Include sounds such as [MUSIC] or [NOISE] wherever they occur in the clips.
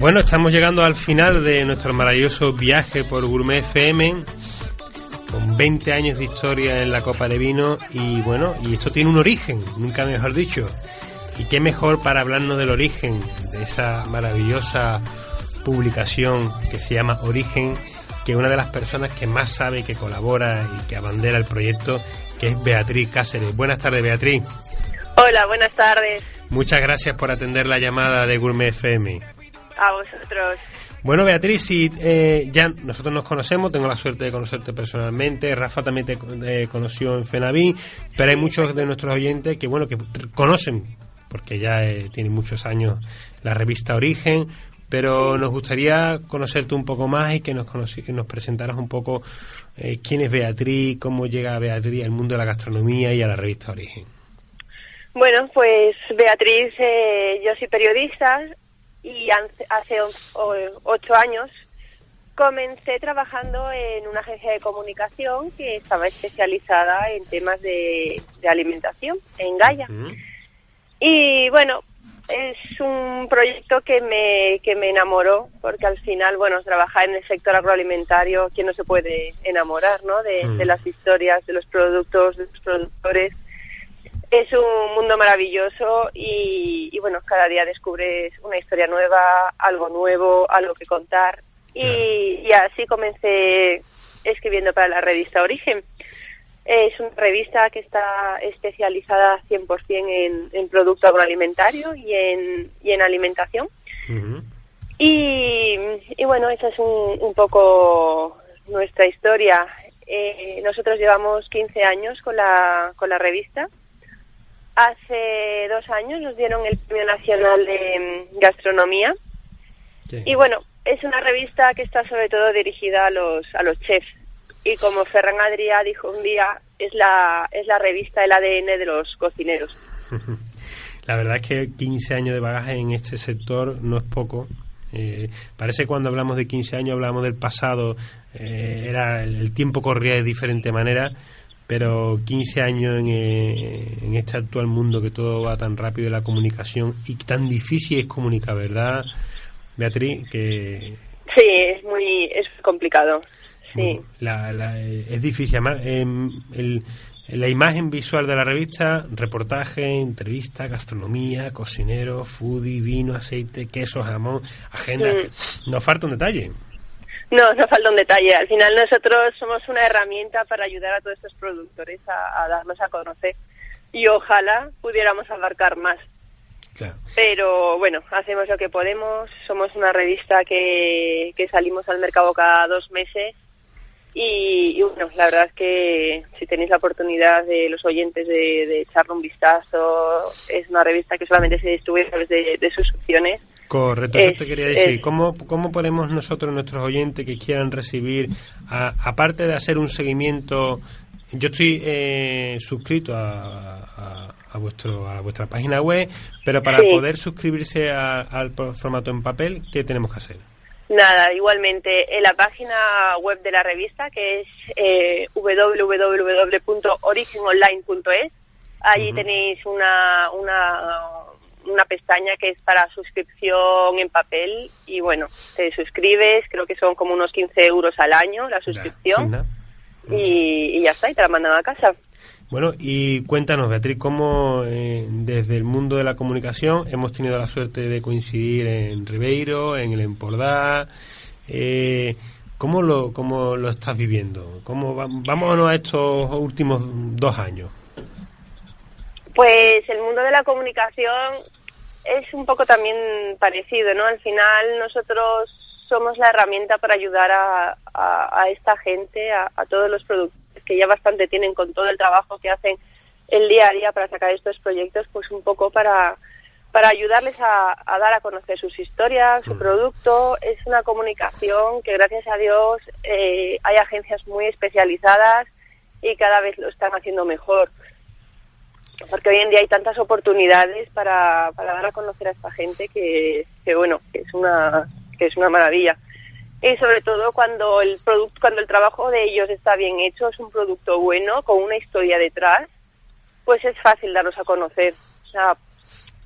Bueno, estamos llegando al final de nuestro maravilloso viaje por Gourmet FM, con 20 años de historia en la Copa de Vino y bueno, y esto tiene un origen, nunca mejor dicho. Y qué mejor para hablarnos del origen de esa maravillosa publicación que se llama Origen, que una de las personas que más sabe, que colabora y que abandera el proyecto, que es Beatriz Cáceres. Buenas tardes, Beatriz. Hola, buenas tardes. Muchas gracias por atender la llamada de Gourmet FM. A vosotros. Bueno, Beatriz, si eh, ya nosotros nos conocemos, tengo la suerte de conocerte personalmente, Rafa también te eh, conoció en Fenaví, pero hay muchos de nuestros oyentes que, bueno, que conocen, porque ya eh, tienen muchos años la revista Origen, pero nos gustaría conocerte un poco más y que nos, nos presentaras un poco quién es Beatriz, cómo llega Beatriz al mundo de la gastronomía y a la revista Origen. Bueno, pues Beatriz, yo soy periodista, y hace ocho años comencé trabajando en una agencia de comunicación que estaba especializada en temas de, alimentación en Gaia. Y bueno, es un proyecto que me, que me enamoró, porque al final, bueno, trabajar en el sector agroalimentario, ¿quién no se puede enamorar, no? De, de las historias, de los productos, de los productores es un mundo maravilloso y, bueno, cada día descubres una historia nueva, algo nuevo, algo que contar. Y, así comencé escribiendo para la revista Origen. Es una revista que está especializada 100% en, en producto agroalimentario y en, y en alimentación. y, y, bueno, esa es un, un poco nuestra historia. Eh, nosotros llevamos 15 años con la, con la revista Hace dos años nos dieron el Premio Nacional de mm, Gastronomía. Y bueno, es una revista que está sobre todo dirigida a los, a los chefs. Y como Ferran Adrià dijo un día, es la, es la revista El ADN de los cocineros. [LAUGHS] La verdad es que 15 años de bagaje en este sector no es poco. Eh, parece cuando hablamos de 15 años hablamos del pasado, eh, era el tiempo corría de diferente manera pero 15 años en, eh, en, este actual mundo que todo va tan rápido la comunicación y tan difícil es comunicar, ¿verdad, Beatriz? Que... Sí, es muy es complicado. Sí. es difícil. Además, el, la imagen visual de la revista, reportaje, entrevista, gastronomía, cocinero, foodie, vino, aceite, queso, jamón, agenda. Mm. Nos falta un detalle. No, no falta un detalle. Al final nosotros somos una herramienta para ayudar a todos estos productores a, darnos a conocer y ojalá pudiéramos abarcar más. Pero bueno, hacemos lo que podemos. Somos una revista que, que salimos al mercado cada dos meses y, bueno, la verdad es que si tenéis la oportunidad de los oyentes de, echarle un vistazo, es una revista que solamente se distribuye a través de, de suscripciones Correcto, eso te quería decir. ¿Cómo, ¿Cómo podemos nosotros, nuestros oyentes que quieran recibir, aparte de hacer un seguimiento, yo estoy eh, suscrito a, a, vuestro, a vuestra página web, pero para poder suscribirse al formato en papel, ¿qué tenemos que hacer? Nada, igualmente en la página web de la revista, que es eh, www.originonline.es, ahí tenéis una, una una pestaña que es para suscripción en papel y bueno, te suscribes, creo que son como unos 15 euros al año la suscripción y, ya está, y te la mandan a casa. Bueno, y cuéntanos, Beatriz, cómo eh, desde el mundo de la comunicación hemos tenido la suerte de coincidir en Ribeiro, en el Empordà. Eh, ¿cómo, lo, ¿Cómo lo estás viviendo? ¿Cómo vámonos a estos últimos dos años? Pues el mundo de la comunicación es un poco también parecido, ¿no? Al final nosotros somos la herramienta para ayudar a, a, esta gente, a, todos los productores que ya bastante tienen con todo el trabajo que hacen el día a día para sacar estos proyectos, pues un poco para, para ayudarles a, dar a conocer sus historias, su mm. producto. Es una comunicación que gracias a Dios eh, hay agencias muy especializadas y cada vez lo están haciendo mejor porque hoy en día hay tantas oportunidades para, para dar a conocer a esta gente que, que bueno, que es una que es una maravilla. Y sobre todo cuando el producto, cuando el trabajo de ellos está bien hecho, es un producto bueno, con una historia detrás, pues es fácil darlos a conocer. O sea,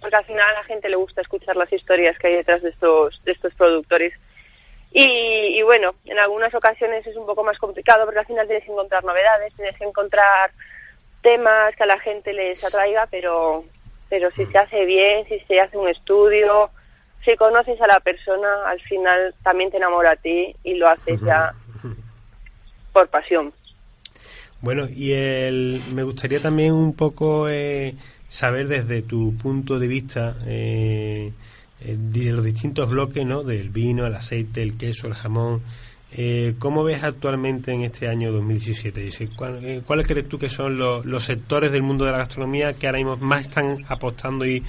porque al final a la gente le gusta escuchar las historias que hay detrás de estos, de estos productores. Y, y, bueno, en algunas ocasiones es un poco más complicado porque al final tienes que encontrar novedades, tienes que encontrar temas que a la gente les atraiga, pero, pero si se hace bien, si se hace un estudio, si conoces a la persona, al final también te enamora a ti y lo haces ya por pasión. Bueno, y el, me gustaría también un poco eh, saber desde tu punto de vista eh, eh, de los distintos bloques, ¿no? Del vino, el aceite, el queso, el jamón. Eh, ¿Cómo ves actualmente en este año 2017? ¿Cuál, ¿Cuáles crees tú que son los, los, sectores del mundo de la gastronomía que ahora mismo más están apostando y,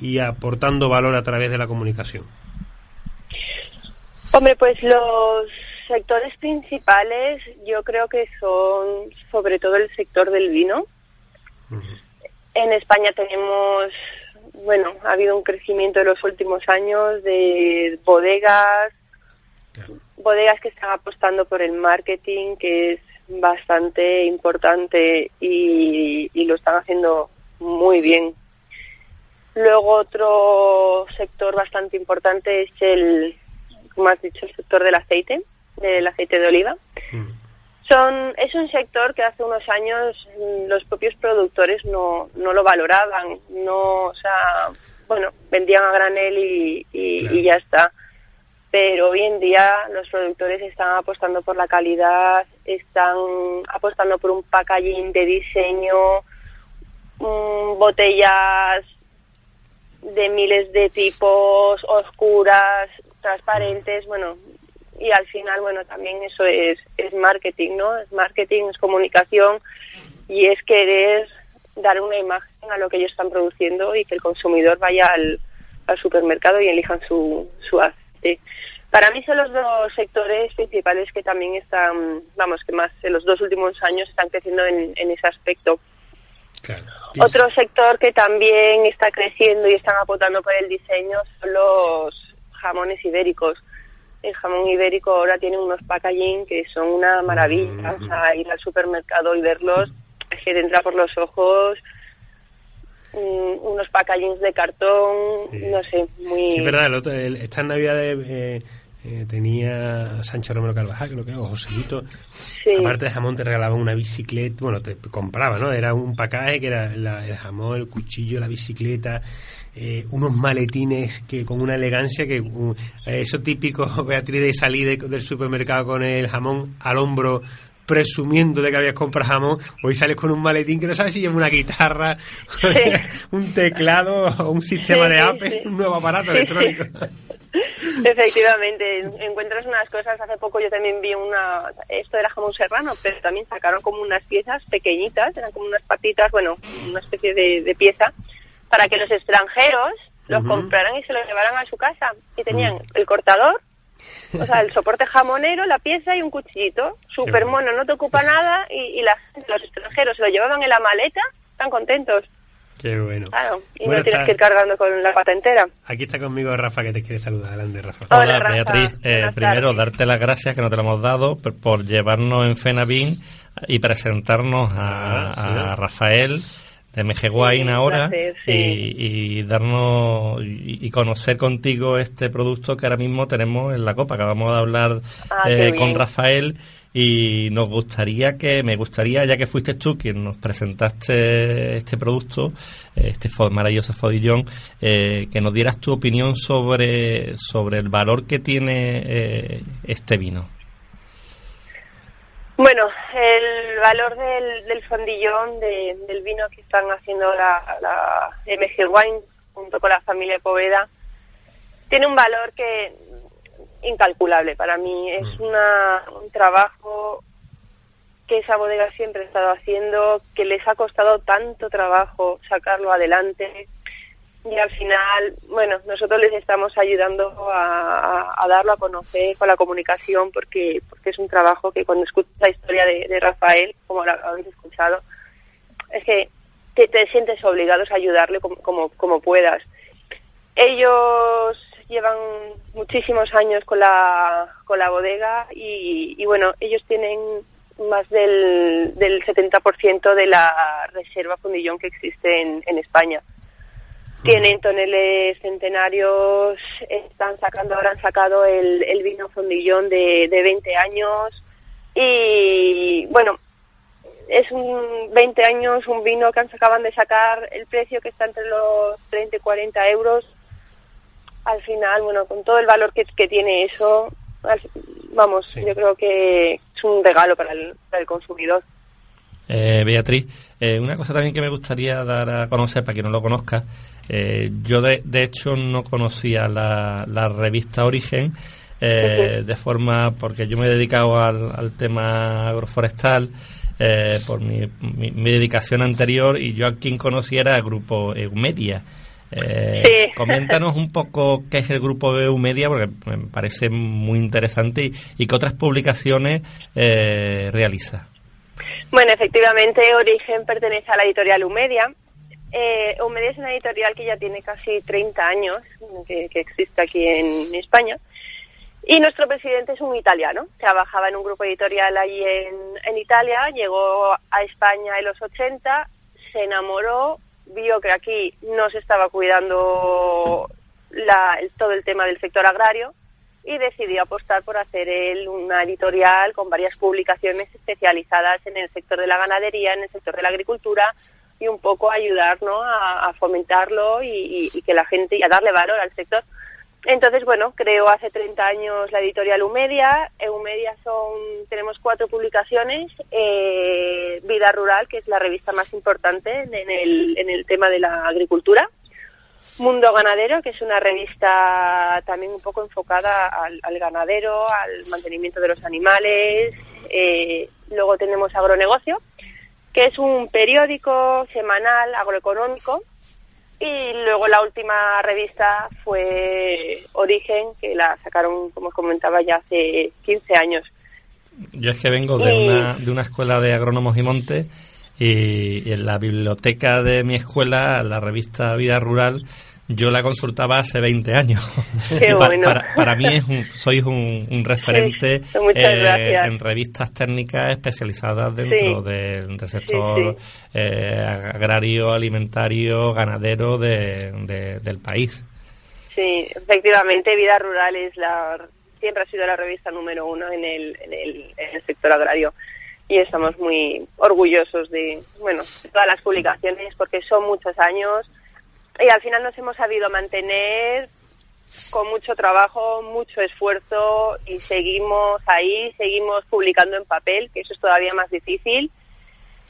y aportando valor a través de la comunicación? Hombre, pues los sectores principales yo creo que son sobre todo el sector del vino. Uh -huh. En España tenemos, bueno, ha habido un crecimiento en los últimos años de bodegas, claro. Bodegas que están apostando por el marketing, que es bastante importante y, y lo están haciendo muy bien. Luego otro sector bastante importante es el, como has dicho, el sector del aceite del aceite de oliva. Mm. Son, es un sector que hace unos años los propios productores no, no lo valoraban, no, o sea, bueno, vendían a granel y, y, claro. y ya está. Pero hoy en día los productores están apostando por la calidad, están apostando por un packaging de diseño, mmm, botellas de miles de tipos, oscuras, transparentes, bueno, y al final, bueno, también eso es, es marketing, ¿no? Es marketing, es comunicación y es querer dar una imagen a lo que ellos están produciendo y que el consumidor vaya al, al supermercado y elijan su, su aceite. Para mí son los dos sectores principales que también están, vamos, que más en los dos últimos años están creciendo en, en ese aspecto. Claro. Otro sector que también está creciendo y están apuntando por el diseño son los jamones ibéricos el jamón ibérico ahora tiene unos packaging que son una maravilla. O sea, ir al supermercado y verlos es que te entra por los ojos mm, unos packagings de cartón, sí. no sé, muy... Sí, verdad, el otro, el, estas navidades eh, eh, tenía Sánchez Romero Carvajal, creo que, o Joselito, sí. aparte de jamón te regalaban una bicicleta, bueno, te compraba, ¿no? Era un pacaje que era la, el jamón, el cuchillo, la bicicleta, eh, unos maletines que con una elegancia que uh, eso típico [LAUGHS] Beatriz de salir de, del supermercado con el jamón al hombro presumiendo de que habías comprado jamón, hoy sales con un maletín que no sabes si lleva una guitarra, sí. un teclado o un sistema sí, de Apple, sí, un nuevo aparato electrónico. Efectivamente, encuentras unas cosas. Hace poco yo también vi una. Esto era jamón serrano, pero también sacaron como unas piezas pequeñitas, eran como unas patitas, bueno, una especie de, de pieza para que los extranjeros los uh -huh. compraran y se los llevaran a su casa. Y tenían el cortador, [LAUGHS] o sea, el soporte jamonero, la pieza y un cuchillito. Súper mono, no te ocupa nada y, y la, los extranjeros se lo llevaban en la maleta, están contentos. Qué bueno. Claro, y bueno, no tienes está... que ir cargando con la pata entera. Aquí está conmigo Rafa que te quiere saludar. Adelante, Rafa. Hola, Hola Rafa. Beatriz. Eh, primero, darte las gracias que no te lo hemos dado por, por llevarnos en Fenabin y presentarnos a, ah, sí. a Rafael de MG ahora placer, sí. y, y, darnos y, y, conocer contigo este producto que ahora mismo tenemos en la copa. Acabamos de hablar ah, eh, con Rafael y nos gustaría que, me gustaría, ya que fuiste tú quien nos presentaste este producto, este maravilloso fodillón, eh, que nos dieras tu opinión sobre, sobre el valor que tiene eh, este vino. Bueno, el valor del, del fondillón, de, del vino que están haciendo la, la MG Wine junto con la familia Poveda, tiene un valor que incalculable para mí. Es mm. una, un trabajo que esa bodega siempre ha estado haciendo, que les ha costado tanto trabajo sacarlo adelante, y al final, bueno, nosotros les estamos ayudando a, darlo a conocer con la comunicación porque porque es un trabajo que cuando escuchas la historia de, Rafael, como la habéis escuchado, es que te, te sientes obligados a ayudarle como, como, como puedas. Ellos llevan muchísimos años con la, con la bodega y, y bueno, ellos tienen más del, del 70% de la reserva fundillón que existe en, en España. Tienen toneles centenarios, están sacando, ahora han sacado el, el vino fondillón de, de 20 años y bueno, es un 20 años, un vino que acaban de sacar, el precio que está entre los 30 y 40 euros. Al final, bueno, con todo el valor que, que tiene eso, vamos, yo creo que es un regalo para el, para el consumidor. Eh, Beatriz, eh, una cosa también que me gustaría dar a conocer para quien no lo conozca, eh, yo de, de, hecho no conocía la, la revista Origen eh, de forma, porque yo me he dedicado al, al tema agroforestal, eh, por mi, mi, mi, dedicación anterior y yo a quien conociera el grupo Eumedia. Eh, sí. Coméntanos un poco qué es el grupo Eumedia, porque me parece muy interesante y, y qué otras publicaciones eh, realiza. Bueno, efectivamente, Origen pertenece a la editorial Eumedia. Eh, Eumedia es una editorial que ya tiene casi 30 años que, existe aquí en España. Y nuestro presidente es un italiano, trabajaba en un grupo editorial allí en, Italia, llegó a España en los 80, se enamoró, vio que aquí no se estaba cuidando la, todo el tema del sector agrario y decidió apostar por hacer él una editorial con varias publicaciones especializadas en el sector de la ganadería, en el sector de la agricultura y un poco ayudarnos a, a fomentarlo y, que la gente a darle valor al sector entonces, bueno, creo hace 30 años la editorial Umedia. Umedia son, tenemos cuatro publicaciones. Eh, Vida Rural, que es la revista más importante en el, en el tema de la agricultura. Mundo Ganadero, que es una revista también un poco enfocada al, al ganadero, al mantenimiento de los animales. Eh, luego tenemos Agronegocio, que es un periódico semanal agroeconómico y luego la última revista fue Origen, que la sacaron, como os comentaba, ya hace 15 años. Yo es que vengo de, y... una, de una escuela de agrónomos y montes y, y en la biblioteca de mi escuela, la revista Vida Rural, yo la consultaba hace 20 años. Qué bueno. para, para, mí es un, sois un, un referente sí, eh, en revistas técnicas especializadas dentro sí. del, del, sector sí, eh, agrario, alimentario, ganadero de, de, del país. Sí, efectivamente, Vida Rural es la siempre ha sido la revista número uno en el, en el, en el sector agrario y estamos muy orgullosos de, bueno, todas las publicaciones porque son muchos años y al final nos hemos sabido mantener con mucho trabajo, mucho esfuerzo y seguimos ahí, seguimos publicando en papel, que eso es todavía más difícil.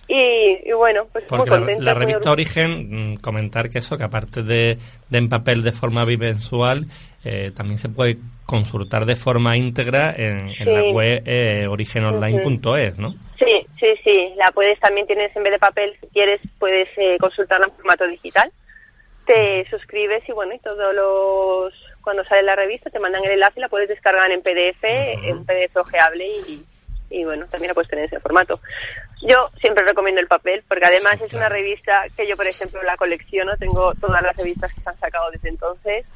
Y, y bueno, pues Porque muy contenta. La, la revista Origen, mm, comentar que eso, que aparte de, de en papel de forma bimensual, eh, también se puede consultar de forma íntegra en, la web eh, origenonline.es, ¿no? Sí, sí, sí. La puedes también, tienes en vez de papel, si quieres, puedes eh, consultarla en formato digital te suscribes y bueno, y todos los cuando sale la revista te mandan el enlace y la puedes descargar en PDF, uh -huh. en PDF ojeable y, y bueno, también la puedes tener en ese formato. Yo siempre recomiendo el papel porque además sí, es una revista que yo, por ejemplo, la colecciono, tengo todas las revistas que se han sacado desde entonces,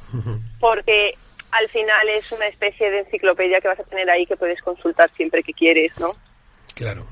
porque al final es una especie de enciclopedia que vas a tener ahí que puedes consultar siempre que quieres, ¿no? Claro.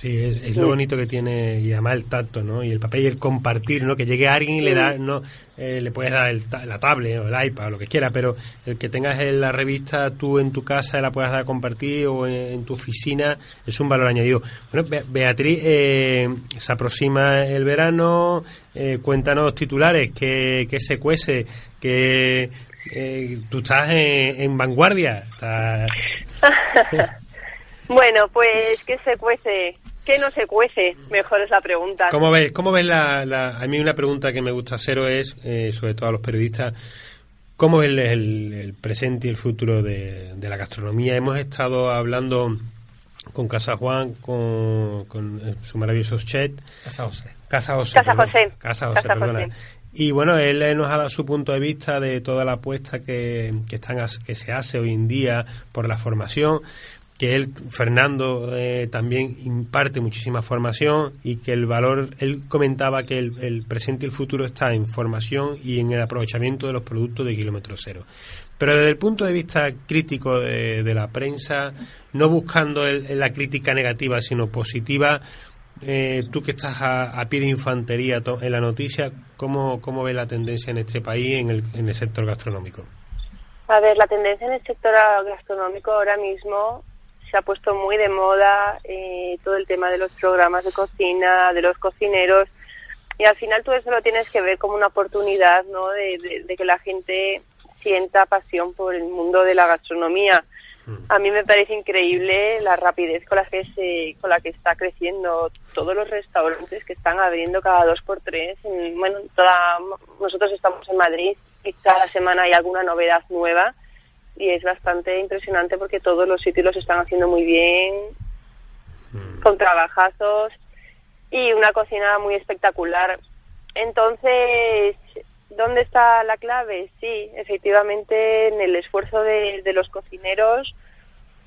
Sí, es, es lo bonito que tiene y además el tacto, ¿no? Y el papel y el compartir, ¿no? Que llegue a alguien y le da, no, eh, le puedes dar el, la tablet o el iPad o lo que quiera, pero el que tengas en la revista tú en tu casa la puedas dar a compartir o en, en tu oficina es un valor añadido. Bueno, Be Beatriz, eh, se aproxima el verano, eh, cuéntanos titulares, que, que se cuece, que eh, tú estás en, en vanguardia. Estás... [LAUGHS] Bueno, pues que se cuece, que no se cuece, mejor es la pregunta. ¿Cómo ves, cómo ves la, la a mí una pregunta que me gusta hacer es, eh, sobre todo a los periodistas, ¿cómo ves el, el, el presente y el futuro de, de, la gastronomía? Hemos estado hablando con Casa Juan, con, con su maravilloso chef. Casa José. Casa José. Casa José. Casa José, Casa perdona. José. Y bueno, él nos ha dado su punto de vista de toda la apuesta que, que, están, que se hace hoy en día por la formación que él, Fernando, eh, también imparte muchísima formación y que el valor, él comentaba que el, presente y el futuro está en formación y en el aprovechamiento de los productos de kilómetro cero. Pero desde el punto de vista crítico de, de la prensa, no buscando el, la crítica negativa, sino positiva, eh, tú que estás a, pie de infantería en la noticia, ¿cómo, cómo ves la tendencia en este país en el, en el sector gastronómico? A ver, la tendencia en el sector gastronómico ahora mismo se ha puesto muy de moda eh, todo el tema de los programas de cocina, de los cocineros, y al final todo eso lo tienes que ver como una oportunidad, ¿no? De, de que la gente sienta pasión por el mundo de la gastronomía. A mí me parece increíble la rapidez con la que se, con la que está creciendo todos los restaurantes que están abriendo cada dos por tres. bueno, toda, nosotros estamos en Madrid y cada semana hay alguna novedad nueva y es bastante impresionante porque todos los sitios los están haciendo muy bien, mm. con trabajazos y una cocina muy espectacular. Entonces, ¿Dónde está la clave? Sí, efectivamente en el esfuerzo de, los cocineros.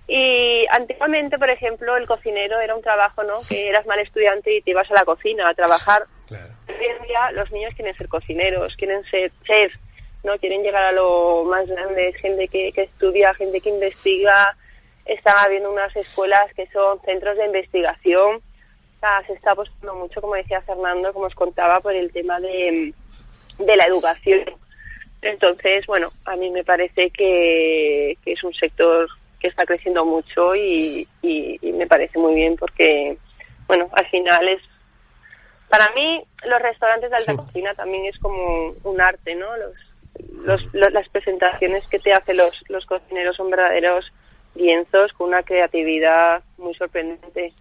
Y antiguamente, por ejemplo, el cocinero era un trabajo, ¿no? Que eras mal estudiante y te ibas a la cocina a trabajar. Hoy en día los niños quieren ser cocineros, quieren ser chefs, ¿no? Quieren llegar a lo más grande, gente que, que estudia, gente que investiga. Están habiendo unas escuelas que son centros de investigación. O sea, se está apostando mucho, como decía Fernando, como os contaba, por el tema de de la educación. Entonces, bueno, a mí me parece que, es un sector que está creciendo mucho y, me parece muy bien porque, bueno, al final es, para mí los restaurantes de alta cocina también es como un arte, ¿no? Los, los, las presentaciones que te hacen los, los cocineros son verdaderos lienzos con una creatividad muy sorprendente.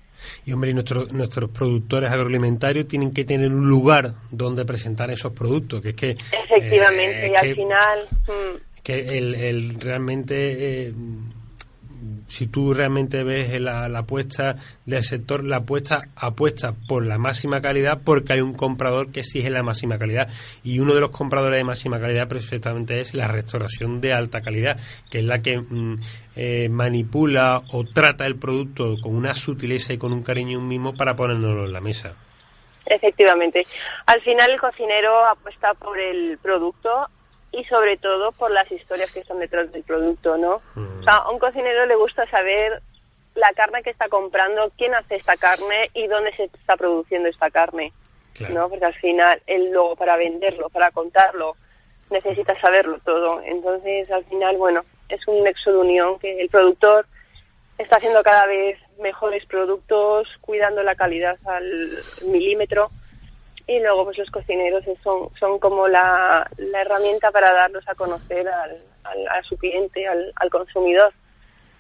Y hombre, nuestros nuestros productores agroalimentarios tienen que tener un lugar donde presentar esos productos, que es que... Efectivamente, eh, y al final... Mm. Que el, el realmente... Eh, si tú realmente ves la, apuesta del sector, la apuesta apuesta por la máxima calidad porque hay un comprador que exige la máxima calidad. Y uno de los compradores de máxima calidad perfectamente es la restauración de alta calidad, que es la que mm, eh, manipula o trata el producto con una sutileza y con un cariño mismo para ponérnoslo en la mesa. Efectivamente. Al final el cocinero apuesta por el producto y sobre todo por las historias que están detrás del producto, ¿no? Mm. O sea, a un cocinero le gusta saber la carne que está comprando, quién hace esta carne y dónde se está produciendo esta carne, ¿no? Porque al final él luego para venderlo, para contarlo, necesita saberlo todo. Entonces, al final, bueno, es un nexo de unión que el productor está haciendo cada vez mejores productos, cuidando la calidad al milímetro y luego pues los cocineros son, son como la, herramienta para darlos a conocer al, a su cliente, al, al consumidor,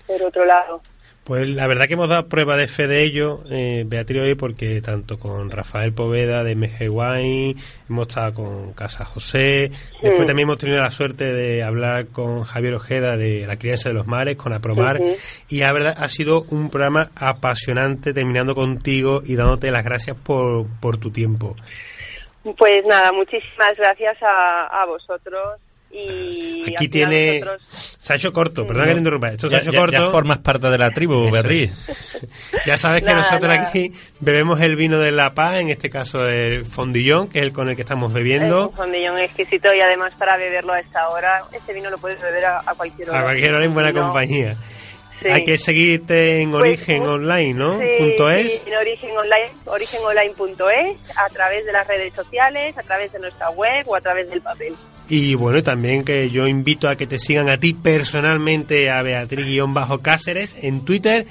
por otro lado. Pues la verdad que hemos dado prueba de fe de ello, eh, Beatriz, hoy, porque tanto con Rafael Poveda de MG Wine, hemos estado con Casa José, después también hemos tenido la suerte de hablar con Javier Ojeda de La Crianza de los Mares, con Apromar, y la verdad ha sido un programa apasionante, terminando contigo y dándote las gracias por, por tu tiempo. Pues nada, muchísimas gracias a, a vosotros y Aquí tiene. Se ha hecho corto, perdón que te interrumpa. Esto se ha hecho corto. Ya formas parte de la tribu, Beatriz. [LAUGHS] ya sabes que nosotros aquí bebemos el vino de La Paz, en este caso el fondillón, que es el con el que estamos bebiendo. Es un fondillón exquisito y además para beberlo a esta hora, este vino lo puedes beber a, cualquier hora. A cualquier hora en buena compañía. Hay que seguirte en pues, Origen Online, ¿no? punto es. en Origen Online, origenonline.es, a través de las redes sociales, a través de nuestra web o a través del papel. Y bueno, también que yo invito a que te sigan a ti personalmente, a Beatriz-Cáceres en Twitter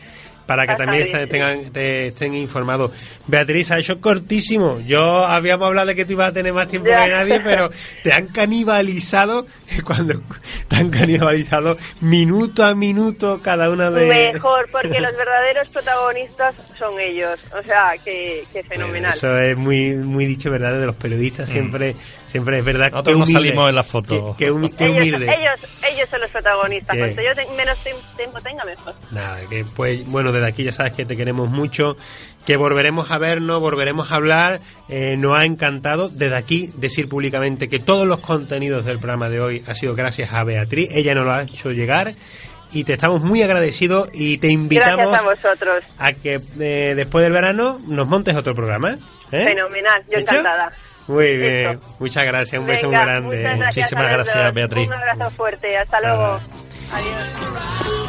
para que también tengan, te estén informados. Beatriz, ha hecho cortísimo. Yo habíamos hablado de que tú ibas a tener más tiempo que nadie, pero te han canibalizado [LAUGHS] cuando te han canibalizado minuto a minuto cada una de Mejor, porque los verdaderos protagonistas son ellos. O sea, que, fenomenal. eso es muy, muy dicho, ¿verdad? De los periodistas mm. siempre Siempre es verdad Nosotros no salimos en la foto. Que, humilde. Ellos, ellos, son los protagonistas. Cuanto yo menos tiempo tenga, mejor. Nada, que pues bueno, desde aquí ya sabes que te queremos mucho, que volveremos a vernos, volveremos a hablar. Eh, nos ha encantado desde aquí decir públicamente que todos los contenidos del programa de hoy ha sido gracias a Beatriz. Ella nos lo ha hecho llegar y te estamos muy agradecidos y te invitamos a, vosotros. a que eh, después del verano nos montes otro programa. ¿eh? Fenomenal, yo encantada. Muy bien, muchas gracias, un beso muy grande. Muchísimas gracias, Beatriz. Un abrazo fuerte, hasta luego. Adiós.